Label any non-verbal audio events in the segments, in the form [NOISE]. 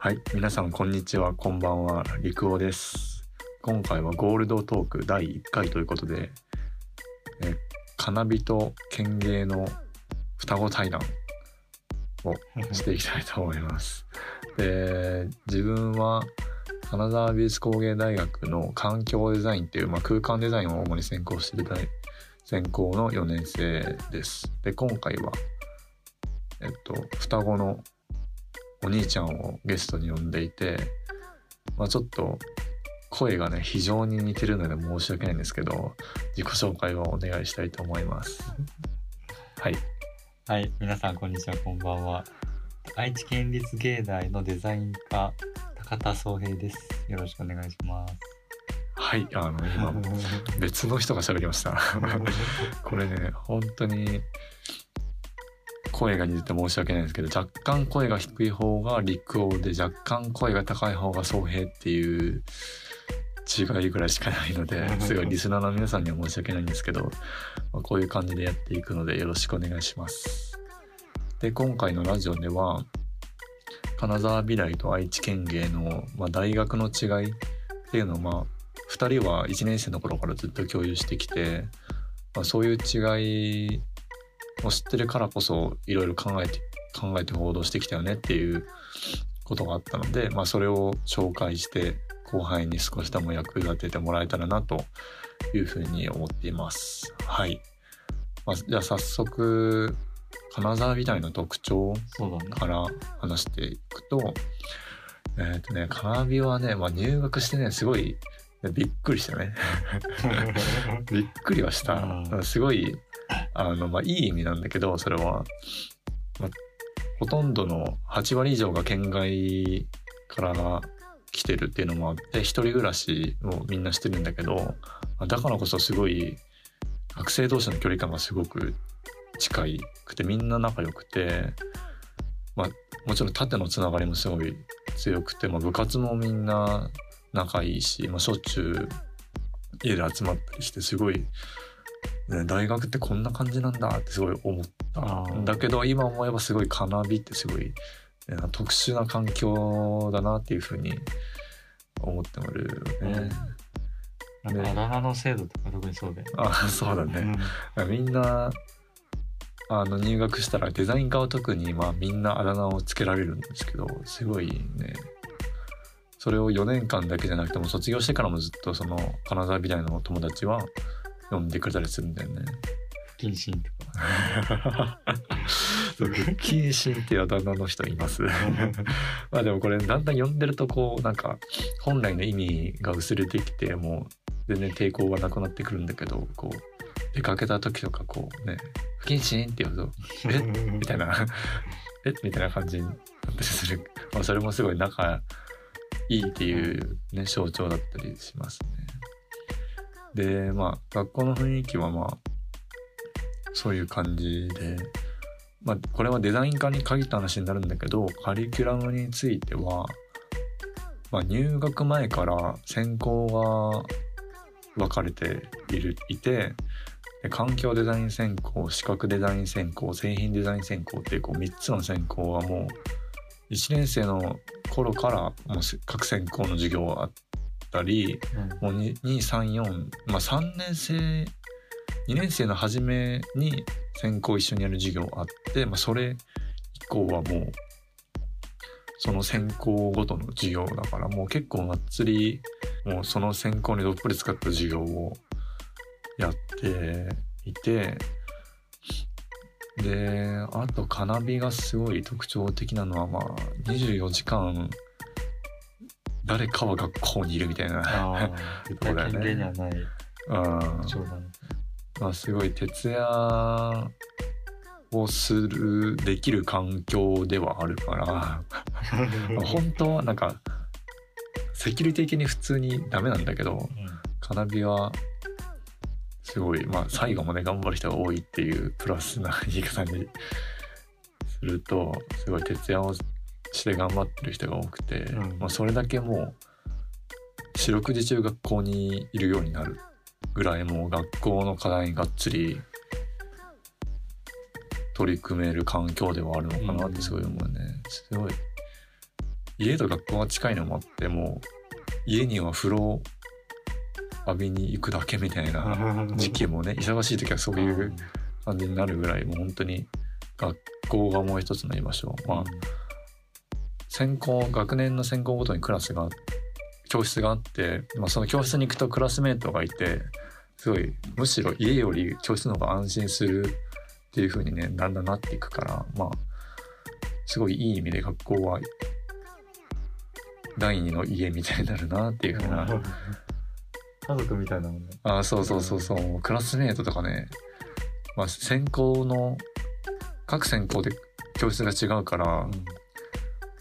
はい、皆さんこんにちは、こんばんは、陸尾です。今回はゴールドトーク第1回ということで、えカナビと県芸の双子対談をしていきたいと思います。で、自分は金沢美術工芸大学の環境デザインっていう、まあ、空間デザインを主に専攻している大専攻の4年生です。で、今回は、えっと、双子のお兄ちゃんをゲストに呼んでいて、まあ、ちょっと声がね非常に似てるので申し訳ないんですけど自己紹介をお願いしたいと思いますはいはい、皆さんこんにちは、こんばんは。愛知県立芸大のデザイン科、高田総平です。よろしくお願いします。はいあの今 [LAUGHS] 別の人が喋りました [LAUGHS] これね本当に声が似てて申し訳ないんですけど若干声が低い方が陸王で若干声が高い方が総平っていう違いぐらいしかないのですごいリスナーの皆さんには申し訳ないんですけど、まあ、こういう感じでやっていくのでよろしくお願いします。で今回のラジオでは金沢美大と愛知県芸の、まあ、大学の違いっていうのをまあ2人は1年生の頃からずっと共有してきて、まあ、そういう違いを知ってるからこそいろいろ考えて考えて報道してきたよねっていうことがあったので、まあ、それを紹介して後輩に少しでも役立ててもらえたらなというふうに思っています。はい。まあ、じゃあ早速金沢美大の特徴。から話していくと、えっ、とね、金美はね、まあ、入学してね、すごいびっくりしたね。[LAUGHS] びっくりはした。うんすごい、あの、まあ、いい意味なんだけど、それは。まあ、ほとんどの8割以上が県外から来てるっていうのもあって、一人暮らしをみんなしてるんだけど、まあだからこそすごい、学生同士の距離感がすごく近いくて、みんな仲良くて、まあ、もちろん縦のつながりもすごい強くて、まあ、部活もみんな仲いいし、まあ、しょっちゅう家で集まったりしてすごい、ね、大学ってこんな感じなんだってすごい思ったんだけど今思えばすごいカナビってすごい、ね特殊な環境だなっていうふうに思ってもるよね。なんかあだ名の制度とか特にそうだよね。あそうだね。みんなあの入学したらデザイン科は特にまあみんなあだ名をつけられるんですけどすごいねそれを4年間だけじゃなくても卒業してからもずっとその金沢美大の友達は呼んでくれたりするんだよね。不謹慎とか。[LAUGHS] 謹慎っていうあだ名の人います。[LAUGHS] まあでもこれだんだん呼んでるとこうなんか本来の意味が薄れてきてもう全然抵抗がなくなってくるんだけどこう出かけた時とかこうね「不謹慎」って言うと「え？[LAUGHS] みたいな「え？みたいな感じになったりする、まあ、それもすごい仲いいっていうね象徴だったりしますね。でまあ学校の雰囲気はまあそういう感じでまあこれはデザイン科に限った話になるんだけどカリキュラムについては、まあ、入学前から専攻が分かれているいてで環境デザイン専攻視覚デザイン専攻製品デザイン専攻っていうこう3つの専攻はもう1年生の頃からもうせ各専攻の授業があったりもう234まあ3年生2年生の初めに専攻一緒にやる授業あって、まあ、それ以降はもうその専攻ごとの授業だからもう結構がっつりもうその専攻にどっぷり使った授業をやっていてであとカナビがすごい特徴的なのはまあ24時間誰かは学校にいるみたいな、ああ、絶対県芸にはないだね。まあ、すごい徹夜をするできる環境ではあるから。[LAUGHS] 本当はなんかセキュリティ的に普通にダメなんだけどカナビはすごいまあ最後まで頑張る人が多いっていうプラスな言い方にするとすごい徹夜をして頑張ってる人が多くて、うん。まあ、それだけもう四六時中学校にいるようになるぐらいもう学校の課題にがっつり取り組める環境ではあるのかなってすごい思うね。すごい。家と学校が近いのもあってもう家には風呂浴びに行くだけみたいな時期もね忙しい時はそういう感じになるぐらいもう本当に学校がもう一つの居場所。まあ専攻学年の専攻ごとにクラスが教室があって、まあ、その教室に行くとクラスメートがいてすごいむしろ家より教室の方が安心するっていう風にねだんだんなっていくからまあすごいいい意味で学校は第二の家みたいになるなっていう風な家族みたいなもんね。あそうそうそうそう。クラスメートとかね、まあ、専攻の各専攻で教室が違うから、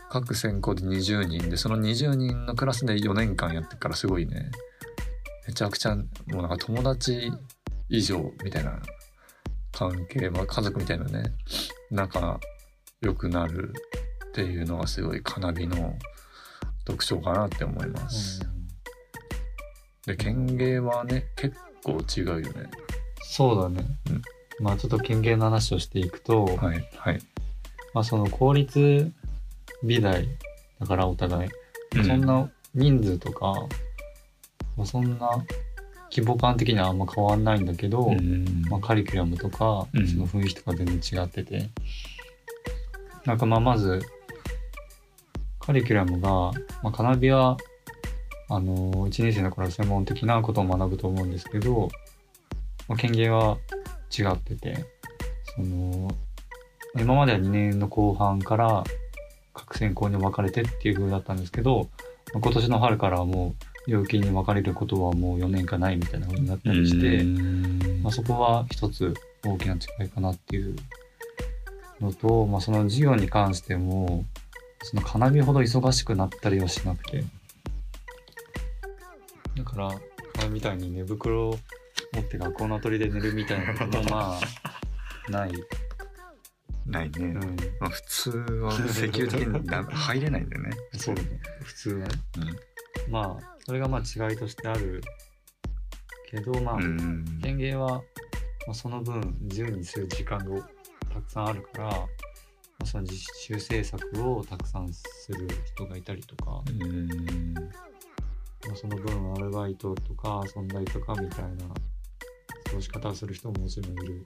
各専攻で20人でその20人のクラスで4年間やってっからすごいね。めちゃくちゃもうなんか友達以上みたいな関係、まあ、家族みたいなね仲良くなるっていうのがすごいカナビの特徴かなって思います。で県芸はね結構違うよね。そうだね、まあちょっと県芸の話をしていくと、はいはい。まあその公立美大だからお互い、うん。そんな人数とか、まあ、そんな規模感的にはあんま変わんないんだけど、うんまあ、カリキュラムとか、うん。その雰囲気とか全然違ってて。なんかまあまずカリキュラムが、まあ、カナビはあの1年生の頃は専門的なことを学ぶと思うんですけど、まあ、県芸は違っててその今までは2年の後半から各専攻に分かれてっていう風だったんですけど、まあ今年の春からはもう要件に分かれることはもう4年間ないみたいな風になったりして、まあ、そこは一つ大きな違いかなっていうのと、まあ、その授業に関してもそのカナビほど忙しくなったりはしなくてだからカナビみたいに寝袋を持って学校の鳥で寝るみたいな [LAUGHS] こともまあない、ないね。うん、まあ、普通は石油的にな入れないんだよね。そう。ね普通は。ねうん。まあそれがまあ違いとしてあるけどまあ、うん県芸は、まあ、その分自由にする時間がたくさんあるから、まあ、その実習制作をたくさんする人がいたりとか、うん。まあ、その分アルバイトとか遊んだりとかみたいな過ごし方をする人ももちろんいる。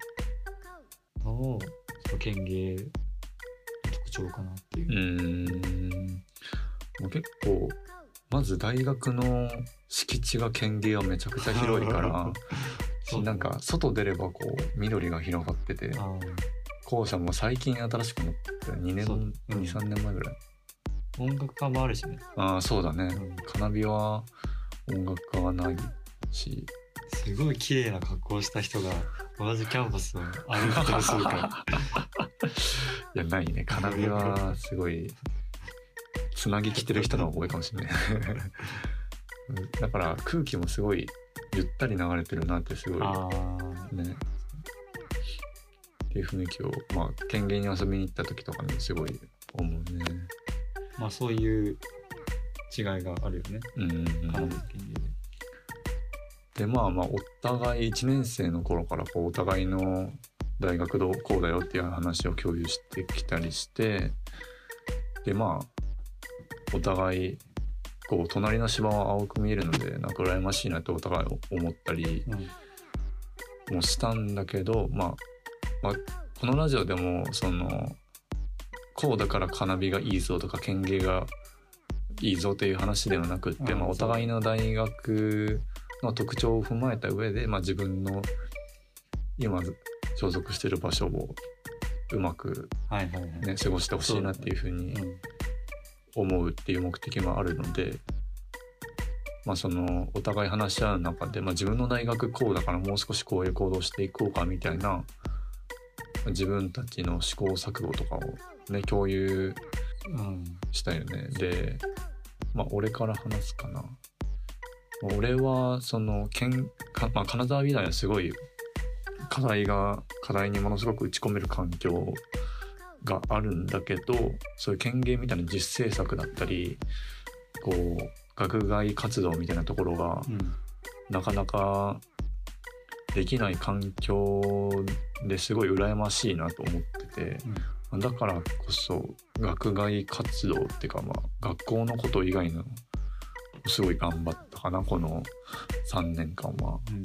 のをその県芸の特徴かなっていう。う。ん。もう結構まず大学の敷地が県芸はめちゃくちゃ広いから [LAUGHS] なんか外出ればこう緑が広がってて校舎も最近新しくなって2年そううん。23年前ぐらい音楽家もあるしね。ああそうだね。うん。カナビは音楽家はないし。すごい綺麗な格好をした人が同じキャンパスを歩いてたりするから。[LAUGHS] いやないね。カナビはすごいつなぎ着てる人の方が多いかもしれない。うんだから空気もすごいゆったり流れてるなってすごい。ね。っていう雰囲気をまあ県芸に遊びに行った時とかにすごい思うねまあそういう違いがあるよね。うんうんで。でまあまあお互い1年生の頃からこうお互いの大学どうこうだよっていう話を共有してきたりしてでまあお互いこう隣の芝は青く見えるのでなんか羨ましいなってお互い思ったりうん。もしたんだけど、まあ、まあこのラジオでもそのこうだからカナビがいいぞとか県芸がいいぞという話ではなくって、まあ、お互いの大学の特徴を踏まえた上で、まあ、自分の今所属してる場所をうまく、はいはいはい。ね、過ごしてほしいなっていうふうにうん。思うっていう目的もあるので、まあ、そのお互い話し合う中で、まあ、自分の大学こうだからもう少しこういう行動していこうかみたいな自分たちの試行錯誤とかをね共有うん。したよね。でまあ俺から話すかな。俺はその県か、まあ、金沢美大はすごい課題が課題にものすごく打ち込める環境があるんだけどそういう県芸みたいな実制作だったりこう学外活動みたいなところがうん。なかなかできない環境ですごい羨ましいなと思っててだからこそ学外活動っていうかまあ学校のこと以外のすごい頑張ったかなこの3年間は。うん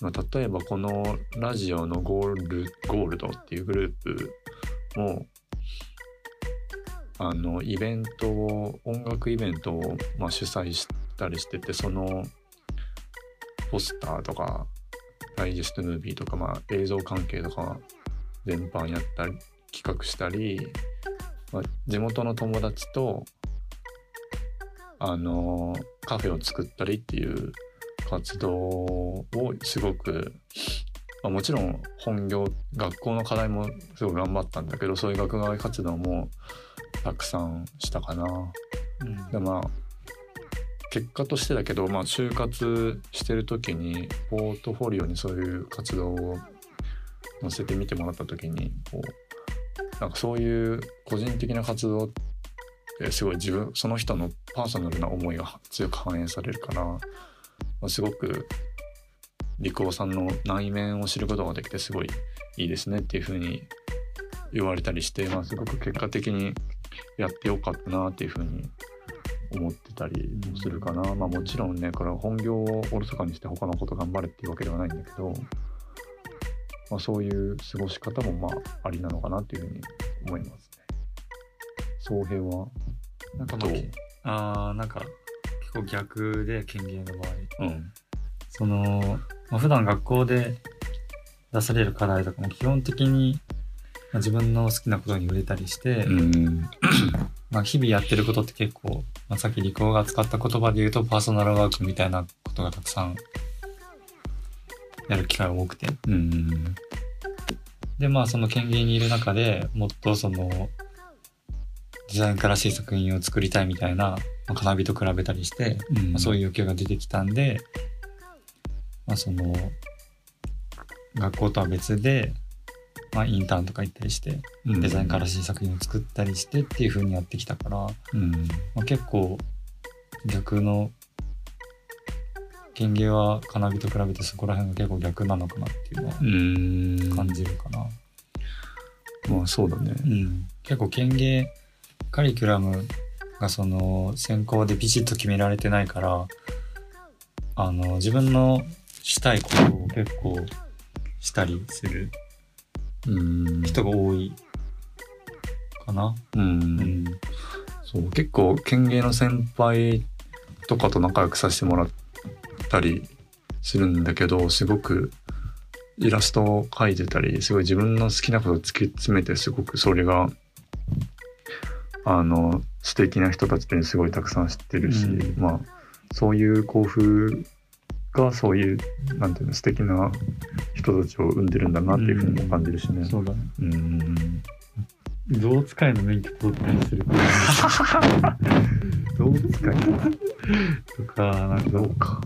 まあ、例えばこのラジオのゴールゴールドっていうグループもあのイベントを音楽イベントをまあ主催したりしててそのポスターとかダイジェストムービーとか、まあ、映像関係とか全般やったり企画したり、まあ、地元の友達とあのカフェを作ったりっていう活動をすごく、まあ、もちろん本業学校の課題もすごい頑張ったんだけどそういう学外活動もたくさんしたかな。うんでまあ結果としてだけど、まあ、就活してる時にポートフォリオにそういう活動を載せてみてもらった時にこうなんかそういう個人的な活動ってすごい自分その人のパーソナルな思いが強く反映されるから、まあ、すごく陸尾さんの内面を知ることができてすごいいいですねっていうふうに言われたりして、まあ、すごく結果的にやってよかったなっていうふうに思ってたりもするかな、まあもちろんねこれは本業をおろそかにして他のこと頑張れっていうわけではないんだけど、まあ、そういう過ごし方もまあありなのかなっていうふうに思いますね。総平はなんかまああーなんか結構逆で県芸の場合うん。その、まあ、普段学校で出される課題とかも基本的に、まあ、自分の好きなことに触れたりして、うん [CLEARS THROAT] まあ、日々やってることって結構、まあ、さっき陸王が使った言葉で言うとパーソナルワークみたいなことがたくさんやる機会が多くて。うんでまあその県芸にいる中でもっとそのデザインからしい作品を作りたいみたいな、まあ、カナビと比べたりして、まあ、そういう欲求が出てきたんで、まあ、その学校とは別で、まあ、インターンとか行ったりしてうん。デザインからしい作品を作ったりしてっていう風にやってきたから、うん。まあ、結構逆の県芸はカナビと比べてそこら辺が結構逆なのかなっていうのはうん。感じるかな。まあそうだね。うん、結構県芸カリキュラムがその専攻でビシッと決められてないからあの自分のしたいことを結構したりするうん人が多いかな。ううん。んそう結構県芸の先輩とかと仲良くさせてもらったりするんだけどすごくイラストを描いてたりすごい自分の好きなことを突き詰めてすごくそれがあの素敵な人たちってすごいたくさん知ってるし、うん。まあそういう校風がそういうなんていうの素敵な人たちを生んでるんだなっていうふうにも感じるしね。そうだね。うん象使いの免許取ったりするどう使いとか、なんかどうか。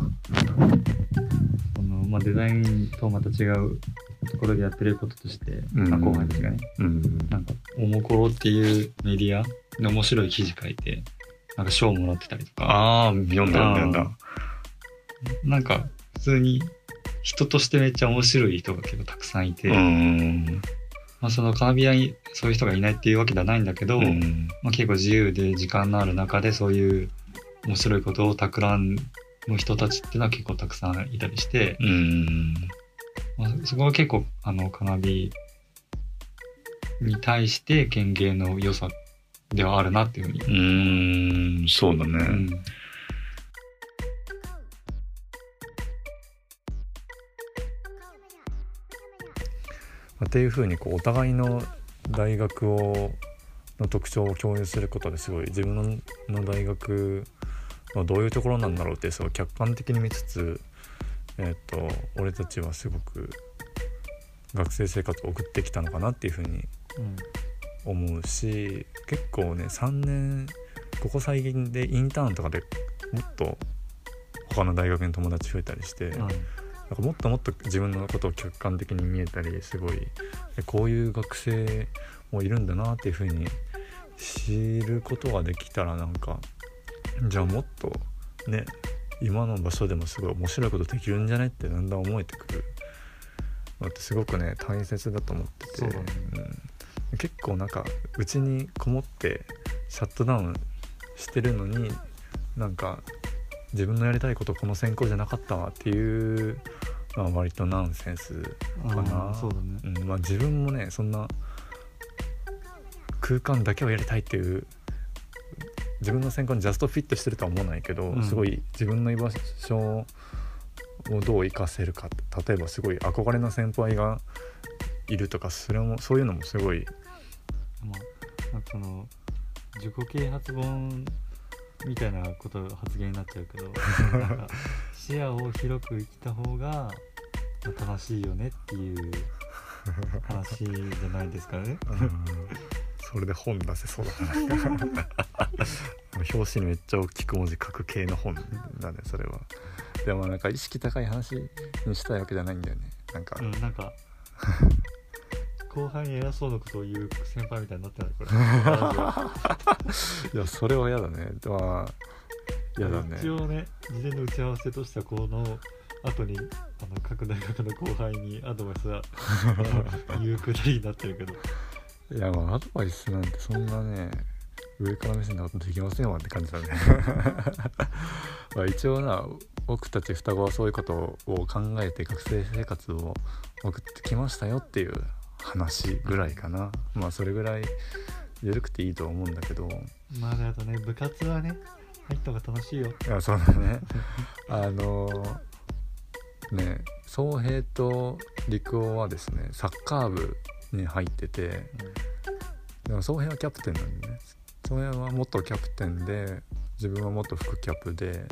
その、まあ、デザインとまた違うところでやってることとして、うんまあ、後輩たちがね、うんなんか、おもころっていうメディアで面白い記事書いて、なんか賞をもらってたりとか、ああ、読んだ読んだ読んだ。なんか、普通に人としてめっちゃ面白い人が結構たくさんいて、うん。まあ、そのカナビアにそういう人がいないっていうわけではないんだけど、うんまあ、結構自由で時間のある中でそういう面白いことを企む人たちっていうのは結構たくさんいたりして、うん。まあ、そこは結構あのカナビに対して県芸の良さではあるなっていうふうに、うん、そうだね。うんっていうふうにこうお互いの大学をの特徴を共有することですごい自分の大学のどういうところなんだろうってすごい客観的に見つつ、えっと俺たちはすごく学生生活を送ってきたのかなっていうふうに思うし結構ね3年ここ最近でインターンとかでもっと他の大学に友達増えたりして、うん。なんかもっともっと自分のことを客観的に見えたりすごいえこういう学生もいるんだなっていうふうに知ることができたらなんかじゃあもっとね今の場所でもすごい面白いことできるんじゃねってだんだん思えてくる。のってすごくね大切だと思ってて。そうだね。結構なんかうちにこもってシャットダウンしてるのになんか自分のやりたいことこの専攻じゃなかったわっていうまあ割とナンセンスかな。そうだね。うんまあ、自分もねそんな空間だけをやりたいっていう自分の専攻にジャストフィットしてるとは思わないけど、うん。すごい自分の居場所をどう生かせるか例えばすごい憧れの先輩がいるとかそれもそういうのもすごいまあその自己啓発本みたいなこと発言になっちゃうけどなんか視野を広く生きた方がまあ楽しいよねっていう話じゃないですかね。それで本出せそうだな。表紙にめっちゃ大きく文字書く系の本だねそれは。でもなんか意識高い話にしたいわけじゃないんだよね。なんか、うん、なんか後輩に偉そうなことを言う先輩みたいになってない？これ。[LAUGHS] いやそれは嫌だね。まあ嫌だね。一応ね事前の打ち合わせとしてはこの後にあの各大学の後輩にアドバイスは [LAUGHS] 言うくだりになってるけど。いやまあアドバイスなんてそんなね上から目線なことできませんわって感じだね。[LAUGHS] まあ一応な僕たち双子はそういうことを考えて学生生活を送ってきましたよっていう話ぐらいかな。まあそれぐらい緩くていいとは思うんだけど。まあだとね部活はね入った方が楽しいよ。いやそうだね。[LAUGHS] あのね総平と陸王はですねサッカー部に入っててでも総平はキャプテンなんでね。総平は元キャプテンで自分は元副キャプで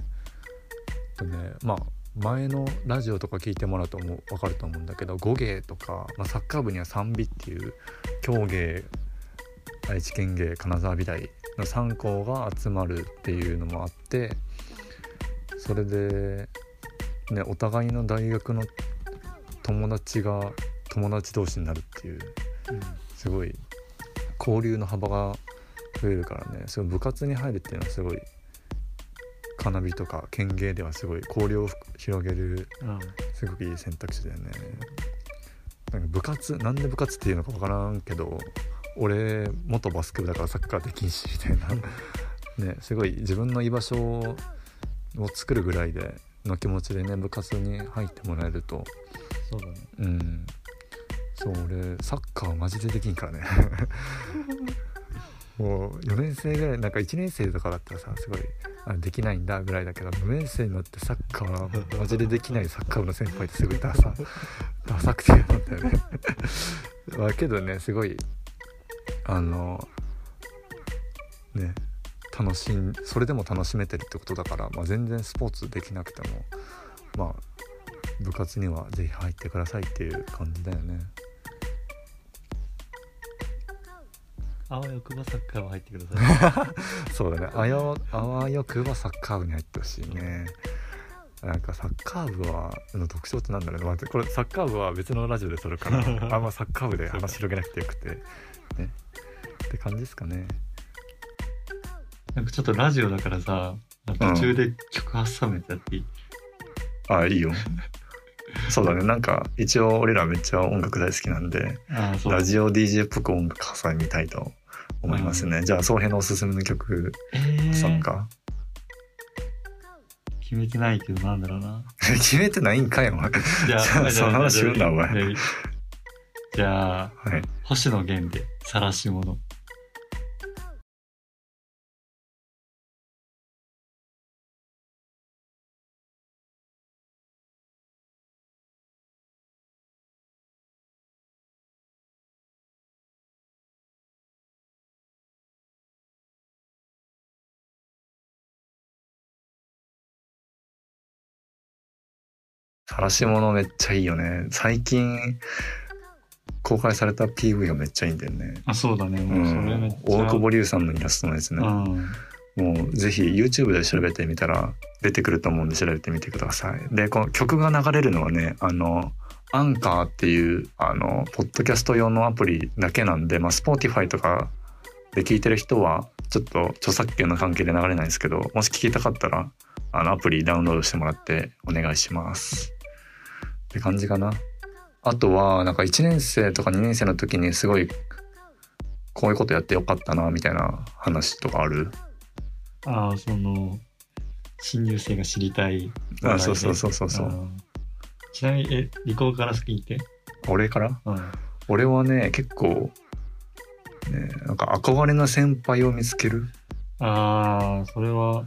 とねまあ前のラジオとか聞いてもらうともう分かると思うんだけど5芸とか、まあ、サッカー部には3美っていう競芸愛知県芸金沢美大の3校が集まるっていうのもあってそれで、ね、お互いの大学の友達が友達同士になるっていううんすごい交流の幅が増えるからねそ部活に入るっていうのはすごいカナビとか県芸ではすごい交流を広げるうんすごくいい選択肢だよね。なんか部活なんで部活っていうのか分からんけど俺元バスケ部だからサッカーできんしみたいな。ねすごい自分の居場所を作るぐらいでの気持ちでね部活に入ってもらえると。そうだね。うん。そう俺サッカーマジでできんからね。[LAUGHS] もう4年生ぐらいなんか1年生とかだったらさすごいあできないんだぐらいだけど4年生になってサッカー [LAUGHS] マジでできないサッカー部の先輩ってすごいダサダサくて嫌なんだよねまあけどねすごいあのね楽しんそれでも楽しめてるってことだから、まあ、全然スポーツできなくてもまあ部活にはぜひ入ってくださいっていう感じだよねあわよくばサッカーは入ってください。[LAUGHS] そうだね。あよあわよくばサッカー部に入ってほしいね。なんかサッカー部はの特徴ってなんだろうね、まあ、これサッカー部は別のラジオで撮るから [LAUGHS] あんまサッカー部で話広げなくてよくて。ね。って感じですかね。なんかちょっとラジオだからさ途中で曲挟めてやっていい、あいいよ。そうだね。なんか一応俺らめっちゃ音楽大好きなんでラジオ DJ っぽく音楽挟みたいと思いますね、じゃあ総平のおすすめの曲えー。参加、決めてないけどなんだろうな。[LAUGHS] 決めてないんかいお前。じゃあその話するなお前。じゃあじゃあはい。星野源で「晒し者」晒し物めっちゃいいよね。最近公開された PV がめっちゃいいんだよね。あそうだね。うもうそれめっんちゃ、大久保龍さんのイラストのやつね、うん。もうぜひ YouTube で調べてみたら出てくると思うんで調べてみてください。でこの曲が流れるのはねあのアンカーっていうあのポッドキャスト用のアプリだけなんで、まあ、Spotify とかで聞いてる人はちょっと著作権の関係で流れないんですけどもし聞きたかったらあのアプリダウンロードしてもらってお願いしますって感じかな。あとはなんか1年生とか2年生の時にすごいこういうことやってよかったなみたいな話とかある？ああその新入生が知りたいあそうそうそうそうそう。ちなみにえ理工から聞いて？俺から？うん。俺はね結構ねなんか憧れの先輩を見つける。ああそれは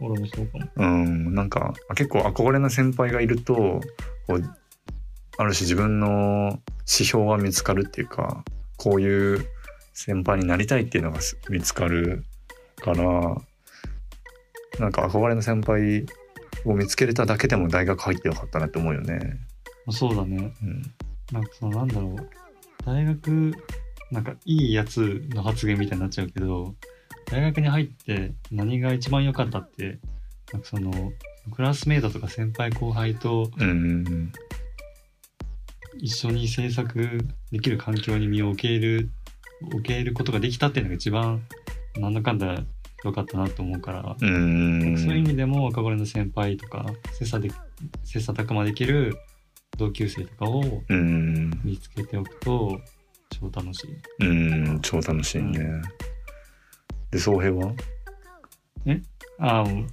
俺もそうかも。うんなんか結構憧れの先輩がいるとこうある種自分の指標が見つかるっていうかこういう先輩になりたいっていうのがす見つかるからなんか憧れの先輩を見つけれただけでも大学入ってよかったなって思うよね。そうだね。うん、なんかそのなんだろう。大学なんかいいやつの発言みたいになっちゃうけど大学に入って何が一番良かったってなんかそのクラスメートとか先輩後輩と一緒に制作できる環境に身を置ける置けることができたっていうのが一番なんだかんだ良かったなと思うから、そういう意味でも憧れの先輩とか切磋で切磋琢磨できる同級生とかをうん。見つけておくと超楽しい。うん。超楽しいね。うで総平は？ああ、もう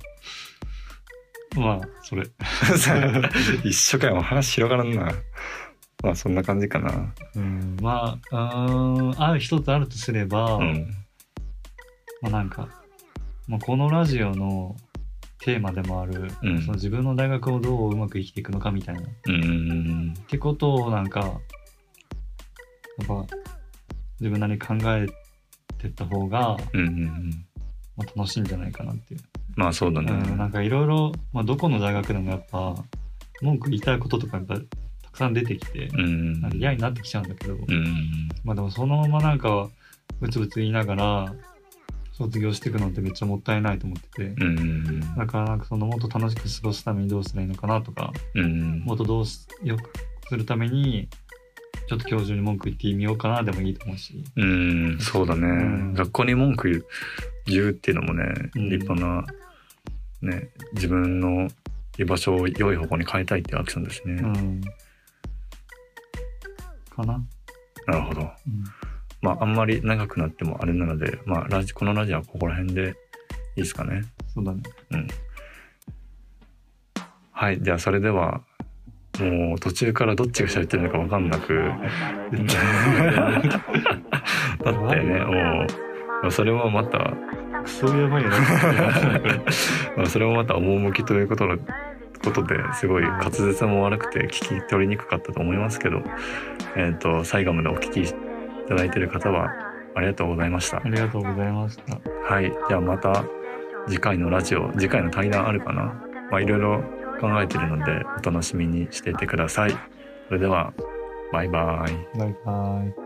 まあ、それ。[LAUGHS] 一緒かよ話広がらんな。まあそんな感じかな。うん、まあ、うーん、ある一つあるとすれば、うんまあなんか、まあ、このラジオのテーマでもある、うんその自分の大学をどううまく生きていくのかみたいな。っうんてことをなんか、やっぱ、自分なりに考えてった方が、うんうんまあ、楽しいんじゃないかなっていう。まあそうだね。うん、なんかいろいろ、まあ、どこの大学でもやっぱ、文句言いたいこととかやっぱたくさん出てきて、うん。なんか嫌になってきちゃうんだけど、うん。まあでもそのままなんか、ブツブツ言いながら、卒業していくのってめっちゃもったいないと思ってて、うん。うんだからなんかそのもっと楽しく過ごすためにどうすればいいのかなとか、うん。もっとどうすよくするために、ちょっと教授に文句言ってみようかなでもいいと思うし。うん。そうだね、ん。学校に文句言う言うっていうのもね、うん。立派なね自分の居場所を良い方向に変えたいっていうアクションですね。うん。かな。なるほど。うんまああんまり長くなってもあれなので、まあラジこのラジオはここら辺でいいですかね。そうだね。うん。はい、じゃあそれでは、もう途中からどっちが喋ってるのか分かんなく、[LAUGHS] だってね、もう、それもまた、クソやばいよね。[LAUGHS] まあそれもまた趣ということのことですごい滑舌も悪くて聞き取りにくかったと思いますけど、えっ、と、最後までお聞きいただいている方はありがとうございましたあ。りがとうございました。はい。じゃあまた次回のラジオ、次回の対談あるかな？まあいろいろ考えてるのでお楽しみにしていてください。それでは、バイバイ。バイバイ。